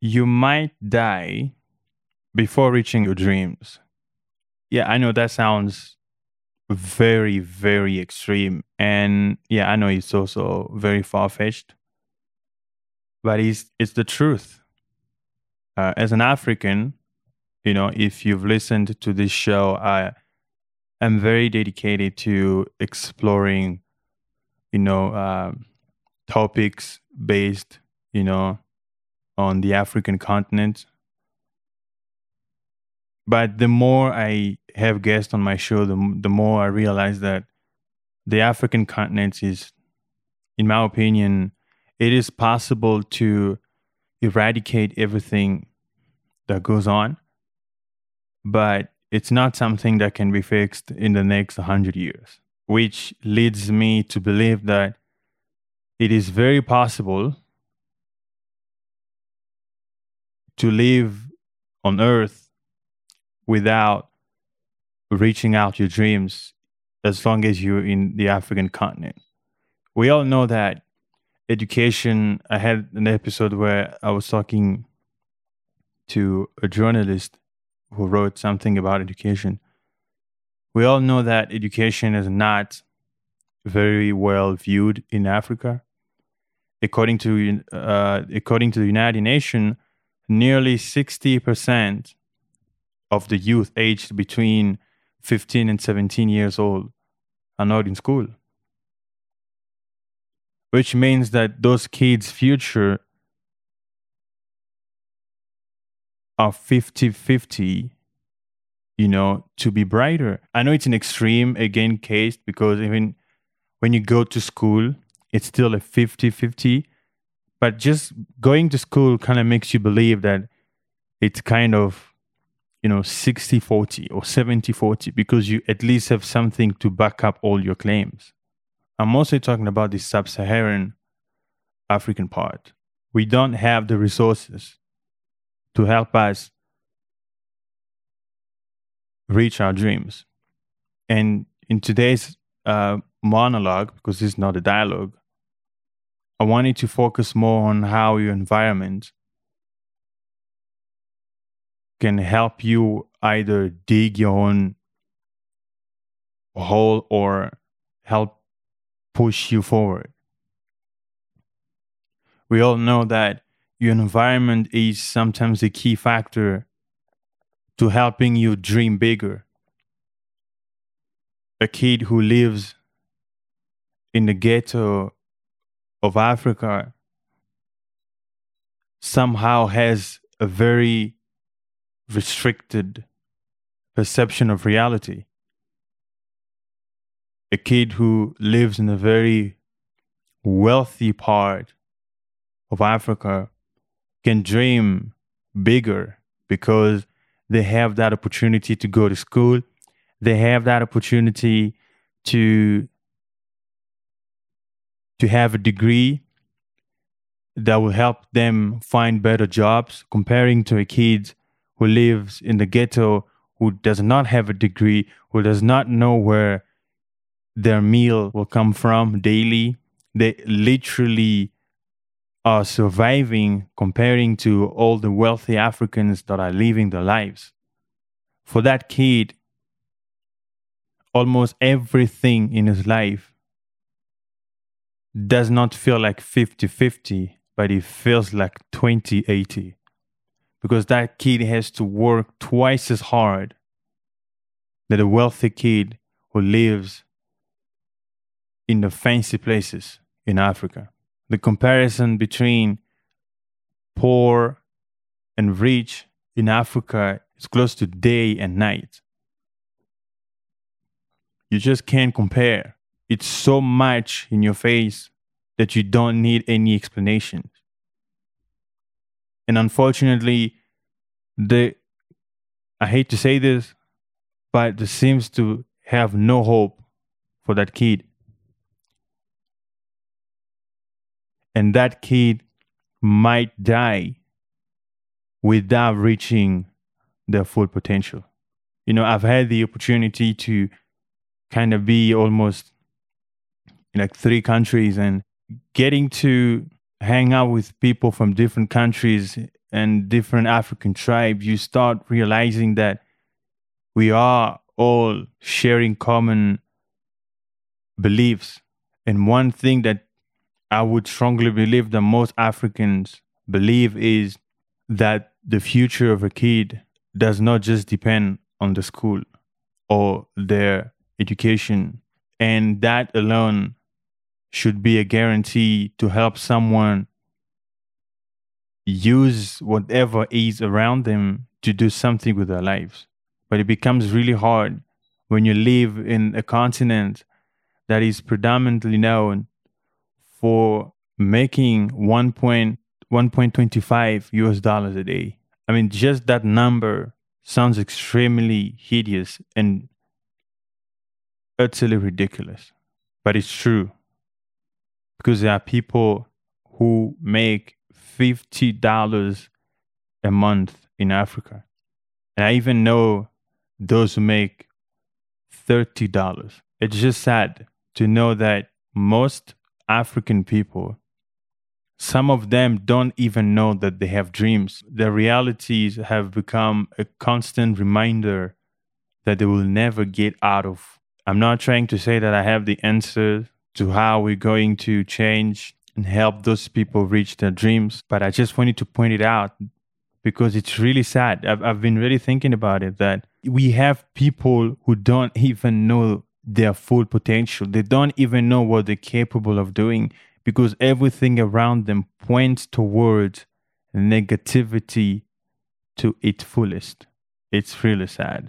you might die before reaching your dreams. Yeah, I know that sounds very, very extreme. And yeah, I know it's also very far fetched, but it's, it's the truth. Uh, as an African, you know, if you've listened to this show, I am very dedicated to exploring, you know, uh, topics based, you know, on the African continent. But the more I have guests on my show, the, the more I realize that the African continent is, in my opinion, it is possible to eradicate everything that goes on, but it's not something that can be fixed in the next 100 years, which leads me to believe that it is very possible to live on earth without reaching out your dreams as long as you're in the African continent. We all know that education, I had an episode where I was talking to a journalist who wrote something about education. We all know that education is not very well viewed in Africa. According to uh, according to the United Nations, nearly sixty percent of the youth aged between 15 and 17 years old are not in school. Which means that those kids' future are 50 50, you know, to be brighter. I know it's an extreme, again, case because even when you go to school, it's still a 50 50. But just going to school kind of makes you believe that it's kind of you know 60 40 or 70 40 because you at least have something to back up all your claims. I'm also talking about the sub-saharan african part. We don't have the resources to help us reach our dreams. And in today's uh, monologue because this is not a dialogue i wanted to focus more on how your environment can help you either dig your own hole or help push you forward. We all know that your environment is sometimes a key factor to helping you dream bigger. A kid who lives in the ghetto of Africa somehow has a very restricted perception of reality. A kid who lives in a very wealthy part of Africa can dream bigger because they have that opportunity to go to school. They have that opportunity to to have a degree that will help them find better jobs comparing to a kid who lives in the ghetto, who does not have a degree, who does not know where their meal will come from daily. They literally are surviving comparing to all the wealthy Africans that are living their lives. For that kid, almost everything in his life does not feel like 50 50, but it feels like 20 80 because that kid has to work twice as hard than a wealthy kid who lives in the fancy places in Africa. The comparison between poor and rich in Africa is close to day and night. You just can't compare. It's so much in your face that you don't need any explanations. And unfortunately, the I hate to say this, but there seems to have no hope for that kid. And that kid might die without reaching their full potential. You know, I've had the opportunity to kind of be almost like three countries and getting to hang out with people from different countries and different African tribes, you start realizing that we are all sharing common beliefs. And one thing that I would strongly believe that most Africans believe is that the future of a kid does not just depend on the school or their education. And that alone should be a guarantee to help someone use whatever is around them to do something with their lives. But it becomes really hard when you live in a continent that is predominantly known for making 1.1.25 US dollars a day. I mean, just that number sounds extremely hideous and utterly ridiculous, but it's true because there are people who make $50 a month in Africa. And I even know those who make $30. It's just sad to know that most African people, some of them don't even know that they have dreams. Their realities have become a constant reminder that they will never get out of. I'm not trying to say that I have the answer to how we're going to change and help those people reach their dreams, but I just wanted to point it out because it's really sad. I've, I've been really thinking about it that we have people who don't even know their full potential. They don't even know what they're capable of doing because everything around them points towards negativity to its fullest. It's really sad.